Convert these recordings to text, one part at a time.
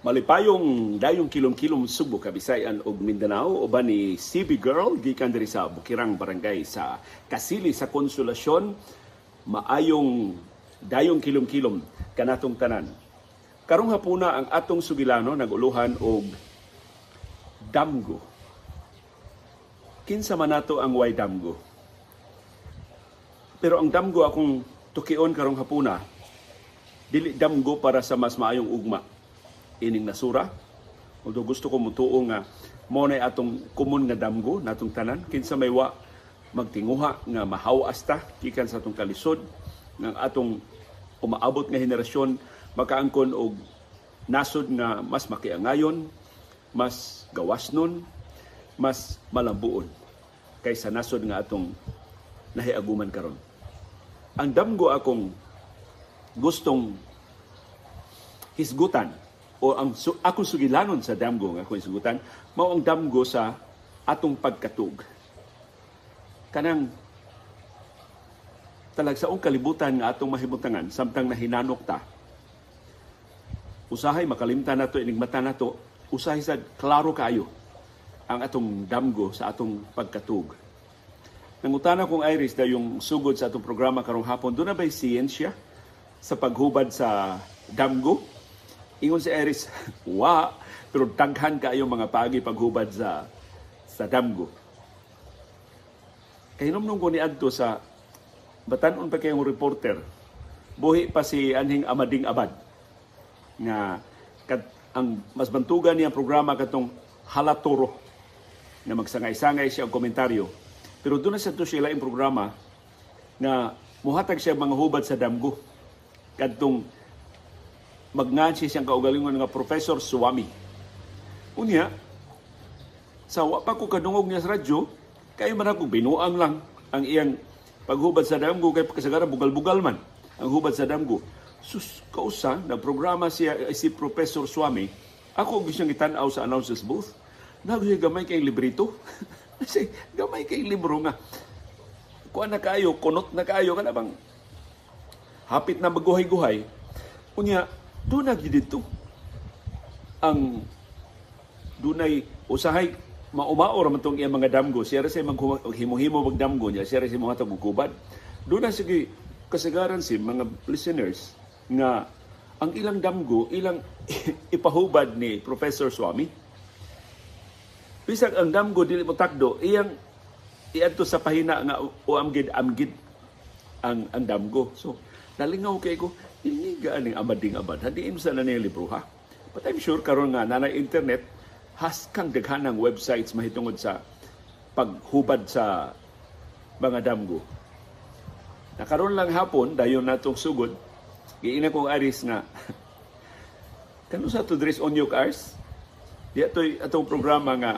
Malipayong dayong kilom-kilom Subo, Kabisayan ug Mindanao uban ni CB Girl gikan diri sa Bukirang Barangay sa Kasili sa Konsolasyon maayong dayong kilom-kilom kanatong tanan. Karong hapuna ang atong sugilano naguluhan og damgo. Kinsa man nato ang way damgo. Pero ang damgo akong tukion karong hapuna dili damgo para sa mas maayong ugma ining nasura. Although gusto ko mutuo nga mo na atong kumun nga damgo natong tanan kinsa may wa magtinguha nga mahawas ta gikan sa atong kalisod ng atong umaabot nga henerasyon makaangkon og nasod nga mas makiangayon, mas gawasnon, mas malambuon kaysa nasod nga atong nahiaguman karon. Ang damgo akong gustong hisgutan o ang su, akong sugilanon sa damgo nga akong hisgutan mao ang damgo sa atong pagkatug. Kanang talagsaong kalibutan nga atong mahimutangan samtang nahinanok ta. Usahay makalimtan nato inig mata nato, usahay sa klaro kayo ang atong damgo sa atong pagkatug. Nangutana kong Iris da yung sugod sa atong programa karong hapon, doon na ba'y siyensya sa paghubad sa damgo? Ingon si Iris, wa, pero daghan kaayo mga pagi paghubad sa sa damgo. Kahinom ko ni Adto sa batanon pa kayong reporter, buhi pa si Anhing Amading Abad nga kat, ang mas bantugan niya programa katong Halatoro na magsangay-sangay siya ang komentaryo pero doon na sa to siya programa na muhatag siya mga hubad sa damgo. Kadtong magngan siya siyang kaugalingon nga Professor Suwami. Unya, sa pa ko kadungog niya sa radyo, kayo man ako binuang lang ang iyang paghubad sa damgo kay kasagaran bugal-bugal man ang hubad sa damgo. Sus, kausa, nagprograma siya eh, si Professor Swami, ako gusto niyang itanaw sa announcers booth. Nagsiya gamay kay librito. Kasi gamay kay libro nga. Kuha na kayo, kunot na kayo, ka na bang hapit na maguhay-guhay. Unya, doon na dito. Ang dunay usahay maumaor man tong iyang mga damgo. Siya rin maghimo-himo magdamgo niya. Siya rin mga tagugubad. Doon na sige kasagaran si mga listeners nga ang ilang damgo, ilang ipahubad ni Professor Swami Bisag ang damgo dili mo takdo, iyang iadto sa pahina nga o amgid amgid ang ang damgo. So, nalingaw kay ko, ini gaaning amading abad. Hadiin sa na niya libro ha. But I'm sure karon nga nanay internet has kang daghanang websites mahitungod sa paghubad sa mga damgo. Nakaroon lang hapon, dayon natong sugod, giina kong aris nga, kano sa to dress on your cars? Di ato'y atong programa nga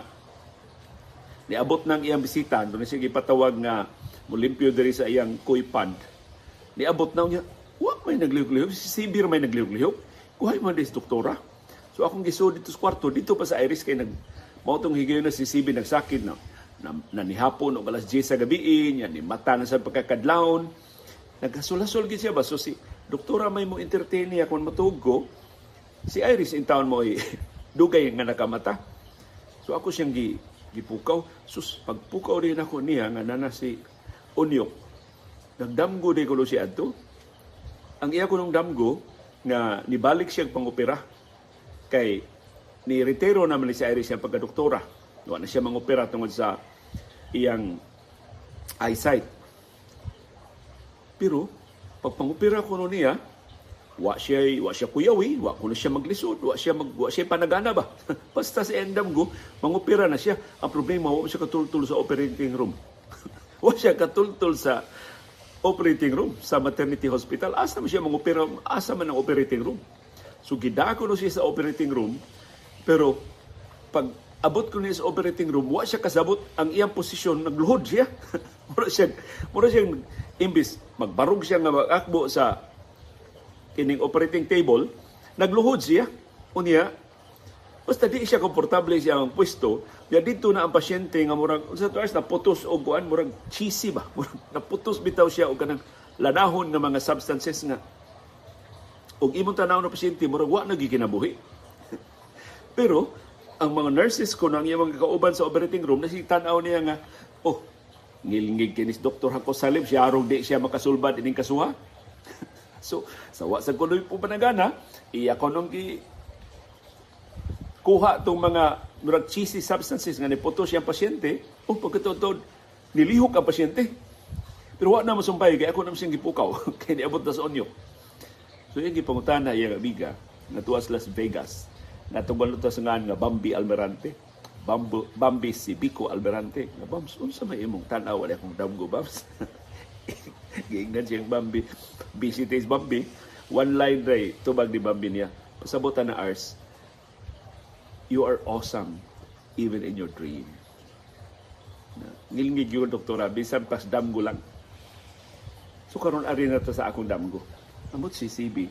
Niabot ng iyang bisita, doon siya ipatawag nga mulimpyo diri sa iyang koi pond. Niabot na niya, may naglihok-lihok, si Sibir may naglihok-lihok. Kuhay man dis doktora. So akong giso dito sa kwarto, dito pa sa Iris kay nag mautong higayon na si Sibir nagsakit na, na, na nihapon o alas 10 sa gabi, niya ni mata na sa pagkakadlawon. Nagkasulasol gid siya ba? So si doktora may mo entertain niya kung matug ko, si Iris in town mo dugay nga nakamata. So ako siyang gi gipukaw. Sus, pagpukaw din ako niya nga nana si Unyok. Nagdamgo din ko si Adto. Ang iya ko nung damgo nga nibalik siya pangopera kay ni retiro naman si Iris siya pagkadoktora. Wa na siya mangopera tungod sa iyang eyesight. Pero pag pangopera ko niya, wa siya wa siya kuyawi, wa kuno siya maglisod, wa siya mag wa siya panagana ba. Basta si Endam go, mangopera na siya. Ang problema wa siya katultul sa operating room. wa siya katultul sa operating room sa maternity hospital. Asa man siya mangopera, asa man ang operating room. So gidako no siya sa operating room, pero pag abot ko niya sa operating room, wa siya kasabot ang iyang posisyon, nagluhod siya. mura siya, mura siya imbis magbarog siya nga magakbo sa kining operating table, nagluhod siya. Unya, basta di siya komportable siya ang pwesto, ya dito na ang pasyente nga murag sa tuwas na putos og kuan murag cheesy ba murag naputos bitaw siya og kanang lanahon nga mga substances nga og imong tanaw na pasyente murag wa na gikinabuhi Pero, ang mga nurses ko nang iyang kauban sa operating room, nasitanaw niya nga, oh, ngilingig kinis Dr. Hako Salim, siya arong di siya makasulbad ining kasuha. so, sawa sa kuloy po panagana, iya ko nung kuha tong mga murag cheesy substances nga niputo siyang pasyente, oh, pagkatotod, nilihok ang pasyente. Pero wa na masumpay, kaya ako naman siyang gipukaw, kaya niabot na sa onyo. So yung gipangutana iya amiga, nga tuwas Las Vegas, natunggal ito sa nga Bambi Almerante. Bambu, Bambi si Bico Almerante. Nga, Bams, unsa may imong tanaw, wala akong damgo, Bams. Giingnan siyang Bambi. Busy Bambi. One line ray, tubag ni Bambi niya. Pasabutan na Ars, you are awesome even in your dream. Ngilngig yun, doktora, bisan pas damgo lang. So karon ari na to sa akong damgo. Amot si CB,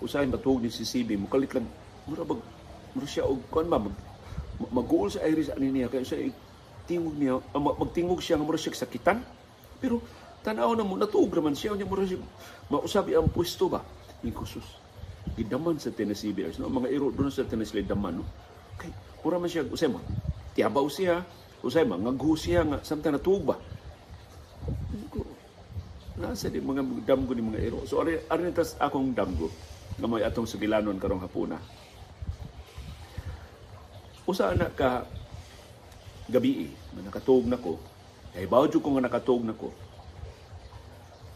usahay matuog ni si CB, mukalit lang, mura bag, mura siya, og kuan ba, mag, mag-uol sa iris ani niya, kaya siya, tingog niya, ah, mag- magtingog siya, nga mura siya sakitan. Pero, tanaw na mo, natuog naman siya, niya mura siya, mausabi ang pwesto ba? Yung kusus. Gidaman sa Tennessee Bears, no? mga iro doon sa Tennessee daman, no? Kay, mura man siya, usay mo, tiyabaw siya, usay mo, ngaghu siya, nga, samtang natuog ba? nasa di mga damgo ni mga iro. So ari ari akong damgo nga may atong sugilanon karong hapuna. Usa na ka gabi na nakatuog nako. Kay bawd ko nga nakatuog nako.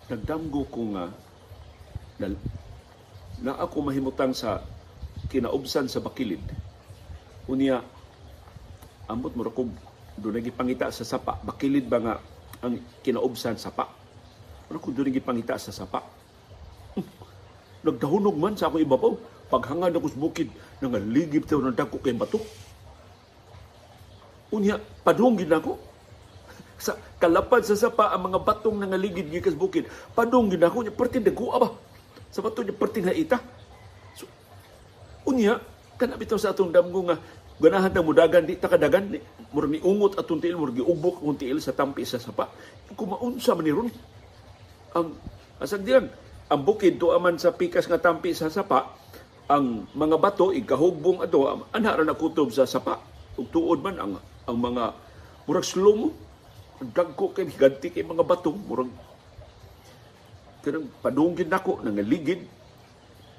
Nagdamgo ko nga na, na ako mahimutang sa kinaubsan sa bakilid. Unya ambot mo ra ko doon nagipangita sa sapa. Bakilid ba nga ang kinaubsan sapa? Ano kung doon pangita sa sapa? Hmm. Nagdahunog man sa akong iba po. Paghangad ako sa bukid, nangaligib tayo ng dako kay bato. Unya, padungin ako. Sa kalapad sa sapa, ang mga batong nangaligid gikas bukid, padungin ako. Nya, perti daguha ba? Sa bato niya, perti nga ita. So, unya, kanap ito sa atong damgo nga, ganahan na mudagan, di takadagan, ni, murag ni ungot atong tiil, murag giubok kung tiil sa tampi sa sapa. Kumaunsa man ni ron ang asag diyan ang bukid tuaman sa pikas nga tampi sa sapa ang mga bato ikahugbong ato ana ra nakutob sa sapa. Ug tuod man ang ang mga murag slow dagko kay giganti kay mga bato murag kanang padunggin nako nangaligid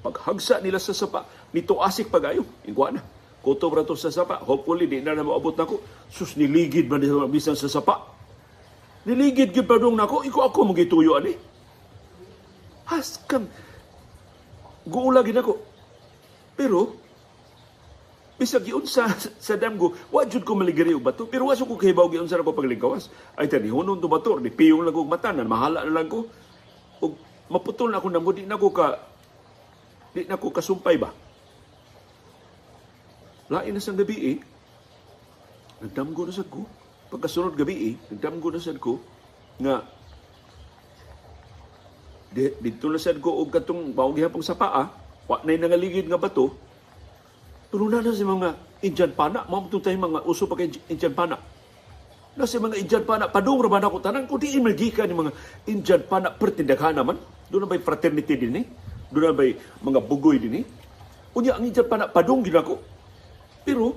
paghagsa nila sa sapa nito asik pagayo ingwa na kutob ra sa sapa hopefully di na na maabot nako sus niligid man nila bisan sa sapa niligid gid padung nako iko ako magituyo ani Haskam. Guula gid ako. Pero, bisag giun sa, sa damgo, wa jud ko maligari og bato. Pero waso ko kahibaw giun sa ako paglingkawas. Ay tani, hunon to bato, di piyong lang kong mata, na mahala na lang ko. Og maputol na ako na mo, di na ko ka, di na ko kasumpay ba? Lain na sa gabi eh, nagdamgo na sad ko. Pagkasunod gabi eh, nagdamgo na sad ko, nga di, dito na sad ko og katong baog gihapon sa paa wa nay nangaligid nga bato. Pero na na si mga Indian pana. Mao tayo mga uso pa kay Indian pana. Na si mga Indian pana padung ra ba ko tanan ko di imagika ni mga Indian pana pertindaghan naman. Doon na bay fraternity din eh doon na bay mga bugoy din eh unya ang Indian pana padung gid ako pero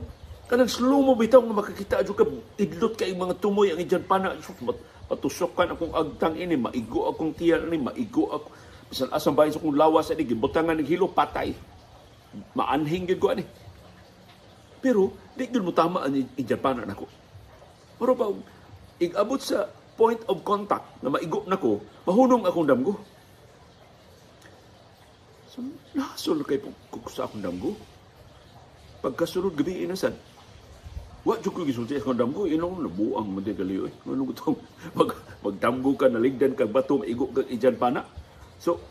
kanang slow mo bitaw nga makakita adyo ka idlot kay mga tumoy ang Indian pana patusokan akong agtang ini, maigo akong tiyan ini, maigo ako. Bisan asang bahin sa kong lawas ini, gibutangan ng hilo, patay. Maanhing gid ko ani. Pero, di gid mo tama ang Japan na ako. Pero pa, igabot sa point of contact na maigo na ko, mahunong akong damgo. So, nasol kay sa akong damgo. Pagkasunod gabi inasan, Wa jud ko gisulti sa damgo inom na buang man di kaliyo eh. Ano gutong mag magdamgo ka naligdan kag bato maigo kag ijan pana. So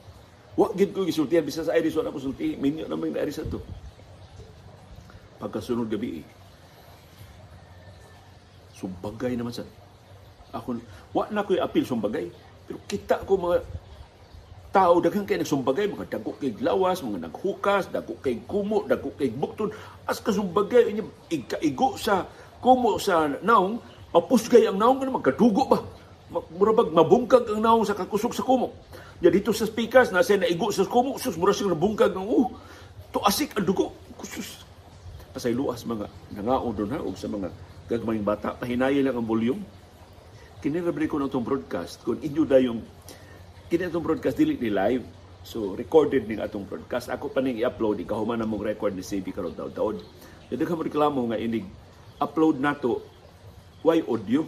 wa gid ko gisulti bisa sa iris wala ko sulti minyo na may nairis to. Pagkasunod gabi eh. Sumbagay naman sa ako wa na ko'y apil sumbagay pero kita ko mga tao daghang kay nagsumbagay mga dagko kay lawas mga naghukas dagko kay kumo dagko kay bukton. As kasumbagay inya igkaigo sa kumo sa naong mapusgay ang naong kana magkadugo ba? Murabag mabungkag ang naong sa kakusog sa kumo. Ya dito sa speakers na siya naigo sa kumo sus mura siyang nabungkag ng uh to asik ang dugo. Sus pasayloas mga nangaon doon ha, o sa mga gagmayng bata, pahinayin lang ang volume. Kinirabre ko na itong broadcast, kung inyo da yung, kini itong broadcast, dili ni live. So, recorded ning atong broadcast. Ako pa ning i-upload, ikahuman na mong record ni CB karon taon-taon. Jadi ka reklamo nga inig upload nato why audio.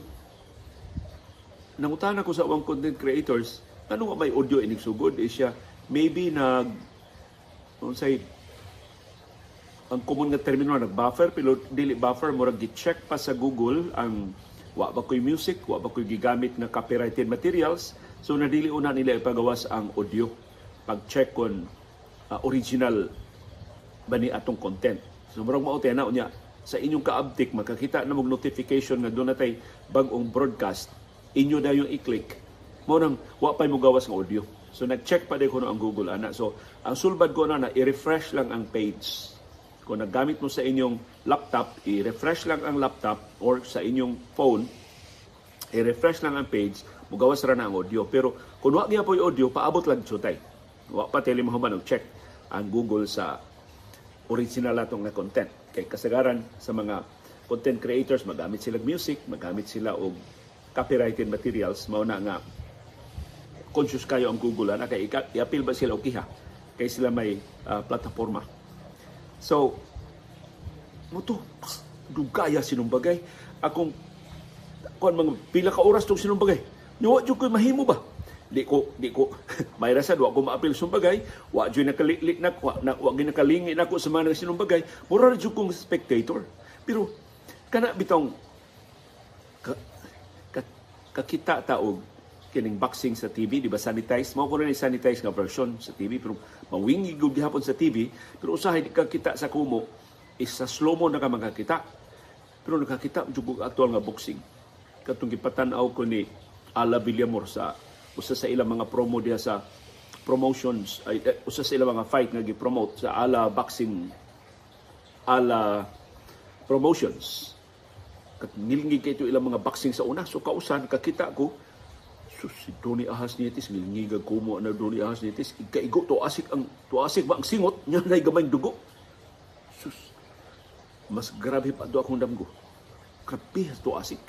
Nangutana ko sa mga content creators, ano nga may audio inig sugod? Eh siya, maybe nag, say, ang common nga termino nag-buffer pero dili buffer murag gi-check pa sa Google ang wa ba koy music, wa ba koy gigamit na copyrighted materials so nadili una nila ipagawas ang audio pag-check kon uh, original ba ni atong content. So murag mao na unya sa inyong kaabtik makakita na mog notification nga doon natay bag-ong broadcast inyo na yung i-click mo nang wa pa mo gawas ng audio. So nag-check pa ko no ang Google ana. So ang sulbad ko na na i-refresh lang ang page kung naggamit mo sa inyong laptop, i-refresh lang ang laptop or sa inyong phone, i-refresh lang ang page, mugawas ra na ang audio. Pero kung wag niya po yung audio, paabot lang chutay. Wa pa tele mo man check ang Google sa original atong nga content. Kay kasagaran sa mga content creators, magamit sila music, magamit sila og copyrighted materials, mao na nga conscious kayo ang Google ana kay i-appeal ba sila og kiha kay sila may uh, plataforma So, mo to, dugaya sinumbagay. Akong, kuan mga pila ka oras tong sinumbagay. Niwa jud ko mahimo ba? Di ko, di ko, may rasa, wa ko maapil sumbagay, wa jud nakaliklik na, wa, na, wa ginakalingi na ko sa mga sinumbagay. Mura jud kong spectator. Pero, kana bitong, ka, ka, kakita taog, kining boxing sa TV, di ba sanitize? Mao ko rin sanitize nga version sa TV, pero mawingi gud gihapon sa TV, pero usahay di ka kita sa kumo, is sa slow mo na ka makakita. Pero nakakita jud aktual nga boxing. Katong gipatan-aw ko ni Ala Villamor sa usa sa ilang mga promo diha sa promotions ay uh, usa sa ilang mga fight nga gi-promote sa Ala Boxing Ala Promotions. Kat nilingig kay ito ilang mga boxing sa una. So kausan kakita ko Sus, si Tony Ahas Nietis, ngilingigag kumo na Tony Ahas Nietis, ikaigo, to asik ang, to asik ba ang singot, niya na gamay dugo. Sus, mas grabe pa do akong damgo. Grabe, to asik.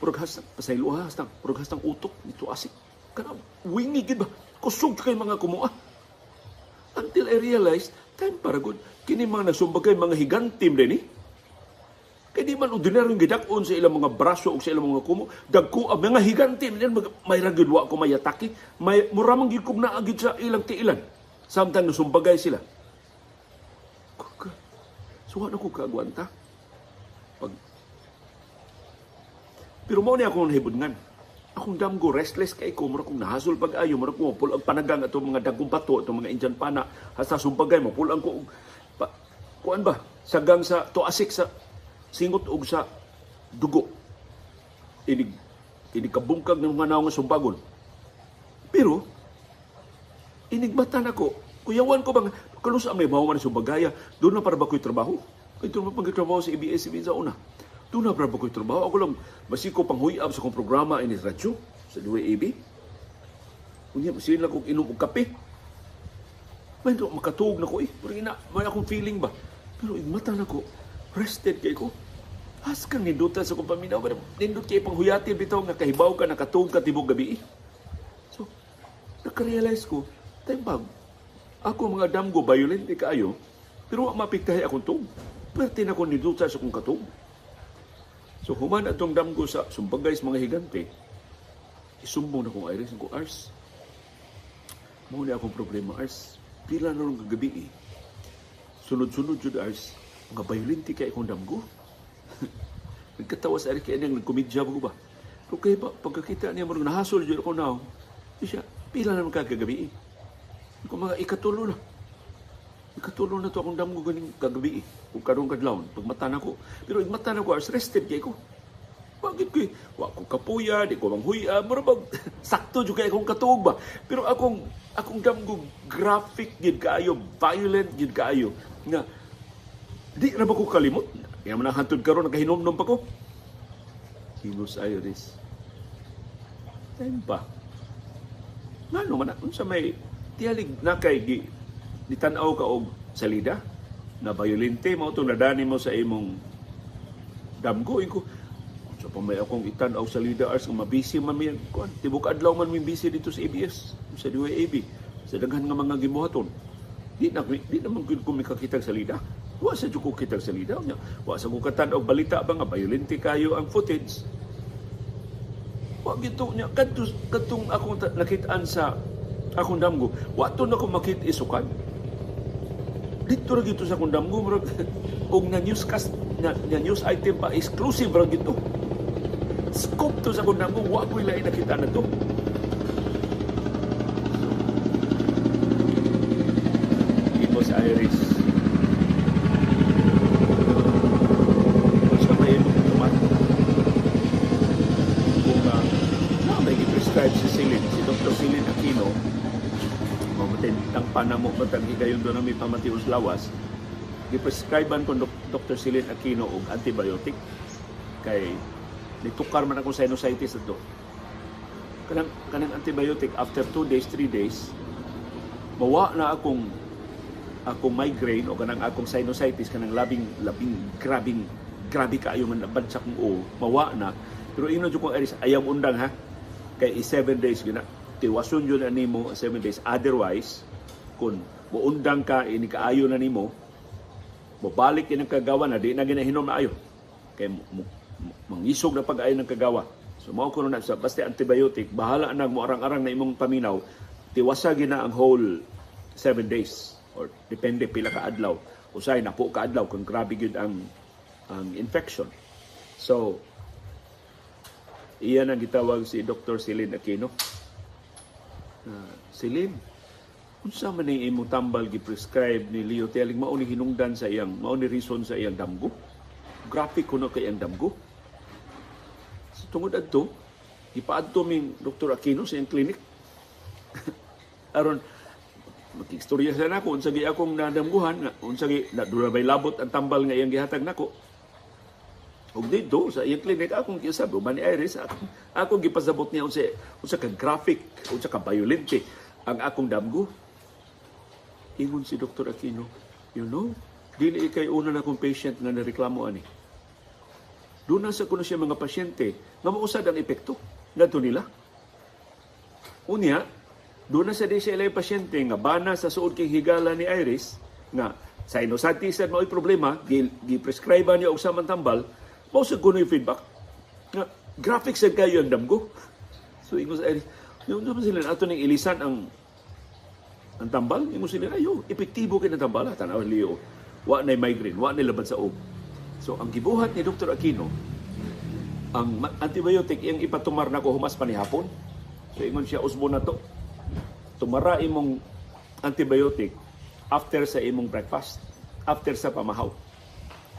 Kaya itong puraghas, pasayluhas, puraghas ng utok, ito asik. Kana, wingigid ba? Kusog kay mga kumuha. Until I realized, time para good. Kini mga nagsumbagay mga higantim din eh Kaya di man ordinaryong gidakon sa ilang mga braso o sa ilang mga kumo. Dagko ang mga higanti, may ragidwa ko may atake. May muramang gikog na agid sa ilang tiilan. Samtang nasumbagay sila. So ano ko kaagwanta? Pag... Pero mo ni akong nahibudngan. Akong damgo, restless kay ko, mura kong nahasol pag-ayo, mura kong pulang panagang ato mga dagong bato, itong mga Indian pana, hasta sumbagay mo, pulang ko, pa, kuan ba, sagang sa, tuasik sa singot og sa dugo. Inig inig kabungkag ng mga naong sumbagon. Pero inigmatan ako, kuyawan ko bang kalus ang may mahuman sa bagaya, doon na para ba ko'y trabaho? Ito na pagkatrabaho sa ABS-CBN sa una. Doon na para ba ko'y trabaho? Ako lang, masiko pang huyab sa kong programa ini radyo sa DWAB. Kunya, masila kong inom og kape. May makatuog na ko eh. Pero ina, may akong feeling ba? Pero igmatan ako, rested kay ko. As kang nindutan sa kong paminaw, nindot kay panghuyatin bitaw nga kahibaw ka, nakatug ka tibok gabi. So, nakarealize ko, time bag, ako mga damgo violent kaayo, pero mapiktahay akong tug. Pwerte na ko nindutan sa kong katug. So, human atong damgo sa sumbagay sa mga higante, isumbong na kong iris ko, Ars, muna akong problema, Ars. Pila na nung gabi eh. Sunod-sunod jud Ars mga violente kay akong damgo. Nagkatawa sa ari kay niyang nagkomedya ko ba. Pero kay pa, pagkakita niya mo nahasol jud ako now. Siya, pila naman kagabi. Kung mga ikatulo na. Ikatulo na to akong damgo ganing kagabi. Kung karong kadlawon, pag mata na ko. Pero ig mata na ko, as rested kay ko. Bakit ko Wa ko kapuya, di ko manghuya. Mura bag, sakto jud kay akong katuog ba. Pero akong, akong damgo graphic gid kaayo, violent gid kaayo. Nga, Di na ba ko kalimot? Kaya man hantod karon nakahinomnom pa ko. Hinos Iris. Time pa. Ngano man unsa may tiyalig na kay gi ditanaw ka og salida? na violente mo ito nadani mo sa imong damgo ko so pa may akong itan-aw sa leader arts nga mabisi man mi kuan tibok adlaw man mi busy dito sa ABS sa DYAB sa daghan nga mga gibuhaton di na di naman gud ko mikakita sa lida wa sa jud ko kita sa nya wa sa ko katan og balita ba nga violente kayo ang footage? Wa gito nya kadto katong akong ta- nakitaan sa akong damgo wa to na ko makit isukan dito ra gito sa akong damgo murag og na newscast na, na news item pa exclusive ra gito. Scope to sa akong damgo wa ko lain nakita na to. Imo si Iris. Sa may imong tumat. Kung uh, na may i-prescribe si Silin, si Dr. Silin Aquino, mamatay ang panamo may pamatius lawas, gi-prescribean ko Dr. Silin Aquino og antibiotic. Kay nitukar man ako sinusitis ato. Kanang kanang antibiotic after 2 days, 3 days, mawa na akong akong migraine o kanang akong sinusitis kanang labing labing grabing grabe kaayo man labad sa kong o mawa na. Pero ino jud ko aris ayaw undang ha? Kay i 7 days gina tiwason yun na nimo 7 days. Otherwise kun muundang ka ini kaayo na nimo. Mabalik ini kagawa na di na ginahinom na ayo. Kay mu- mu- mu- mangisog na pag-ayo ng kagawa. So mao ko na sa basta antibiotic bahala na mo arang-arang na imong paminaw. Tiwasa gina ang whole 7 days or depende pila ka adlaw. Usay na po ka adlaw kung grabe gyud ang ang infection. So iyan ang gitawag si Dr. Celine Aquino. Uh, Celine unsa man ni imong tambal gi-prescribe ni Leo Telling mao ni hinungdan sa iyang mao ni reason sa iyang damgo? Graphic kuno kay iyang damgo. So, tungod adto ipaadto ming Dr. Aquino sa iyang clinic. Aron makigstorya sa nako unsa gi akong nadamguhan nga unsa gi na durabay labot ang tambal nga iyang gihatag nako? Ug dito sa iyang clinic akong gisabi man ni Iris akong, akong gipasabot niya unsa unsa ka graphic unsa ka violente ang akong damgo ingon si Dr. Aquino you know dili ikay una na kong patient nga nareklamo ani doon na sa kuno siya mga pasyente nga mausad ang epekto ngadto nila Unya, doon na sa di siya ilay pasyente nga bana sa suod kay higala ni Iris nga sinusitis at mao'y problema, gi- gi-prescribe niya og samang tambal, mao sa kuno yung feedback. Nga, graphic sa kayo ang damgo. So, ingon sa Iris, yung sila, ato ning ilisan ang ang tambal, ingon sila, ayo, epektibo kay ng tambal, tanaw liyo. Wa na migraine, wa na labad sa og. So, ang gibuhat ni Dr. Aquino, ang antibiotic iyang ipatumar na ko humas pa ni hapon. So ingon siya usbo na to. Tumara imong antibiotic after sa imong breakfast, after sa pamahaw.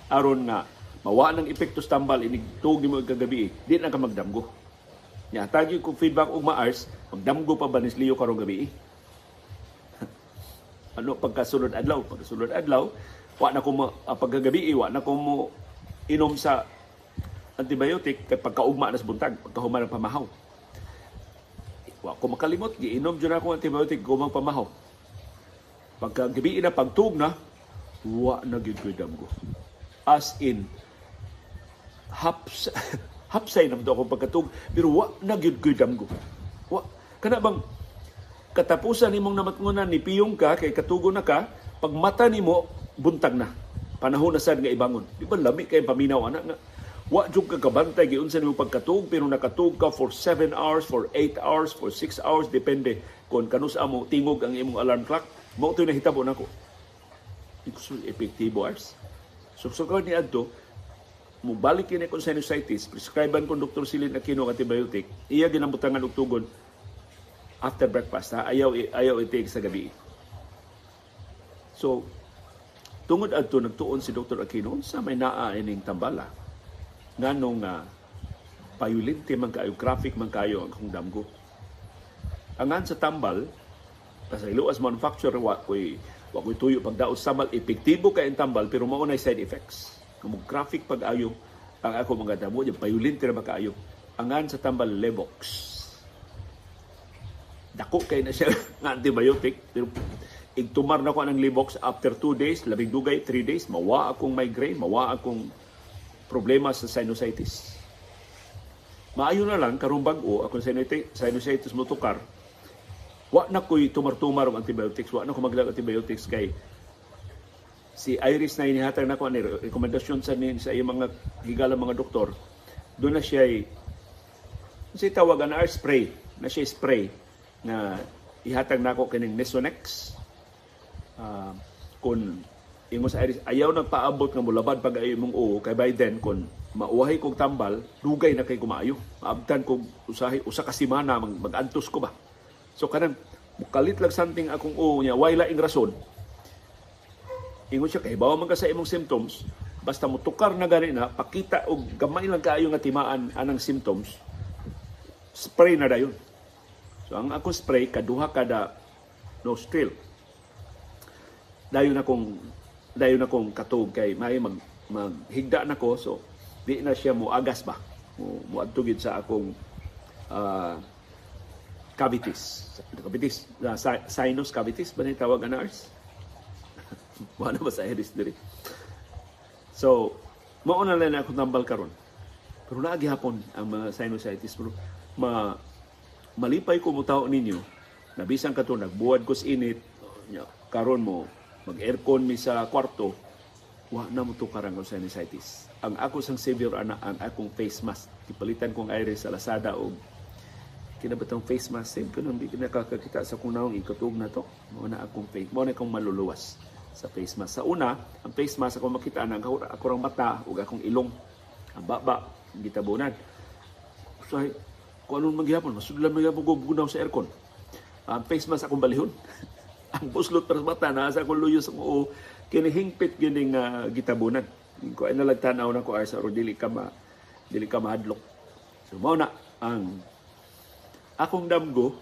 Aron nga mawa ng epekto tambal inig tuog mo kagabi, di na ka magdamgo. Nya tagi ko feedback og maars, magdamgo pa ba ni Leo karong gabi? Ano pagkasulod adlaw, pagkasulod adlaw, wa na ko ah, pagkagabi, wa na ko mo inom sa antibiotic kay pagkaugma na sa buntag, pagkahuma ng pamahaw. Wa ko makalimot, giinom dyan ako antibiotic gumang pamahaw. Pagka gabi na pagtug na, wa na gyud damgo. As in, haps, hapsay na ako pagkatug, pero wa na gyud damgo. Wa, kana bang katapusan nimong namatngunan ni piyong ka kay katugo na ka pag mata nimo buntag na. Panahon na sad nga ibangon. Di ba lami kay paminaw ana nga? Wa jud ka kabantay giunsa nimo pagkatug pero nakatug ka for 7 hours for 8 hours for 6 hours depende kung kanus amo tingog ang imong alarm clock. Mo to nahitabo nako. Epektibo hours so so ni adto mo balik kini kung sinusitis prescribean kon Dr. Silin Aquino ng antibiotic iya ginambutangan og tugon after breakfast ha ayaw ayaw i-take sa gabi. So tungod adto nagtuon si Dr. Aquino sa may naa ining tambala? Nganong uh, payulente man kayo graphic man kayo ang kung damgo. Angan sa tambal sa iluas manufacturer wa koy wa koy tuyo pagdaot sa tambal epektibo kay ang tambal pero mao na side effects. Kamo graphic pag-ayo ang ako mga damo yung payulente ra ba kaayo? Angan sa tambal levox dako kay na siya nga antibiotic. Pero igtumar na ko ng libox after 2 days, labing dugay, 3 days, mawa akong migraine, mawa akong problema sa sinusitis. Maayo na lang, karong bag-o, akong sinusitis mo tukar, wa na ko'y tumar-tumar ang antibiotics, wa na ko maglag antibiotics kay si Iris na inihatag na ko ni rekomendasyon sa nin sa iyang mga higala mga doktor. Doon na siya ay si tawagan na spray? Na siya spray na ihatag na ko kining Nesonex uh, kung ingo sa Iris ayaw nagpaabot nga mulabad pag ayo mong oo kay Biden kung mauhay kog tambal dugay na kay kumayo maabtan kog usahay usa ka semana mag, magantos ko ba? So kanang mukalit lang something akong oo niya wala ing rason? Ingon siya kay bawa man ka sa imong symptoms basta mo tukar na gani na pakita og gamay lang kaayo nga timaan anang symptoms spray na dayon so ang ako spray kaduha kada nostril. Dayon akong dayon akong katog kay may mag maghigda na ko so di na siya mo agas ba mo muadtugid sa akong uh, cavities. Cavities uh, sinus cavities ba ni tawag ana wala ba sa iris diri? So mao na lang ako tambal karon. Pero naagi hapon ang mga sinusitis pero ma malipay ko mo tao ninyo nabisan ka to nagbuwad ko sa init karon mo mag-aircon mi sa kwarto, wa na mo to karang sinusitis. Ang ako sang savior ana ang akong face mask. Ipalitan kong iris sa Lazada og kinabatang face mask same ko nang nakakakita sa kung naong ikatug na to. Mo na akong face, mo na akong maluluwas sa face mask. Sa una, ang face mask ako makita nang ako rang mata ug akong ilong. Ang baba, gitabunan. So, kung anong mangyapon, masudlan magyapon ko bunaw sa aircon. Ang face mask akong balihon. ang buslot para sa mata na sa akong luyos ang oo kinihingpit gining uh, gitabunan ko ay nalagtanaw na ko ay sa dili ka ma dili ka mahadlok so mao na ang akong damgo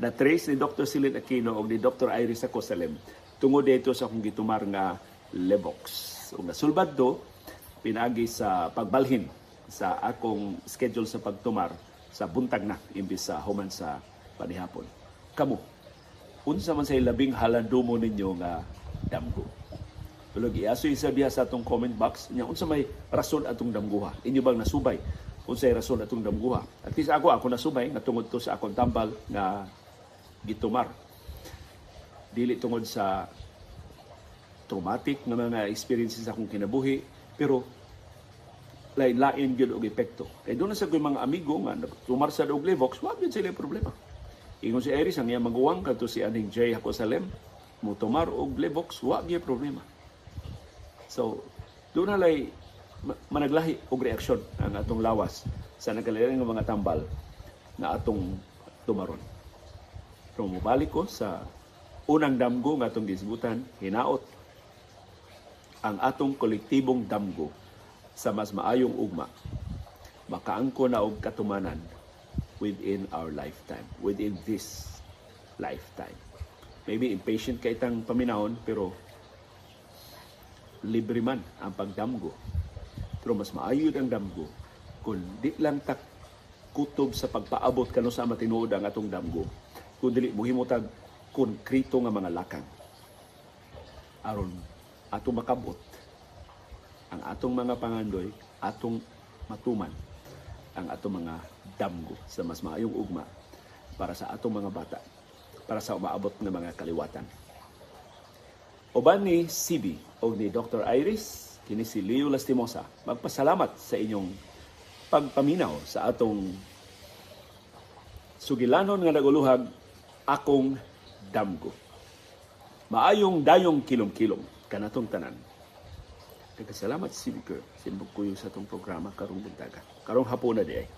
na trace ni Dr. Silin Aquino o ni Dr. Iris Acosalem tungod dito sa akong gitumar nga Levox. So nasulbad do pinagi sa pagbalhin sa akong schedule sa pagtumar sa buntag na imbis sa human sa panihapon. Kamo, unsa man say labing halandumo ninyo nga damgo. Tulog iaso isa biya sa atong comment box nya unsa may rason atong damguha. Inyo bang nasubay unsay rason atong damguha? At least ako ako nasubay nga tungod to sa akong tambal nga gitumar. Dili tungod sa traumatic nga mga experiences akong kinabuhi pero lain-lain gyud og epekto. Kay doon sa mga amigo nga tumar sa og Levox, wa gyud sila problema. Ingon si Iris ang iya maguwang kadto si aning Jay Hakosalem mo tomar og Blebox wa gyud problema. So doon halay managlahi og reaksyon ang atong lawas sa nagkalaring mga tambal na atong tumaron. Pero mubalik ko sa unang damgo nga atong gisbutan, hinaot ang atong kolektibong damgo sa mas maayong ugma. Makaangko na og katumanan within our lifetime, within this lifetime. Maybe impatient ka itang paminahon, pero libre man ang pagdamgo. Pero mas maayo ang damgo kung di lang tak kutob sa pagpaabot kano sa matinuod ang atong damgo, kung dili muhimutag konkrito nga mga lakang. aron atong makabot ang atong mga pangandoy, atong matuman ang atong mga damgo sa mas maayong ugma para sa atong mga bata, para sa umaabot ng mga kaliwatan. Uban ni CB o ni Dr. Iris, kini si Leo Lastimosa, magpasalamat sa inyong pagpaminaw sa atong sugilanon nga naguluhag akong damgo. Maayong dayong kilom-kilom kanatong tanan. Nagkasalamat si Vicar. Simbog ko sa itong programa karong buntaga. Karong hapon na di ay.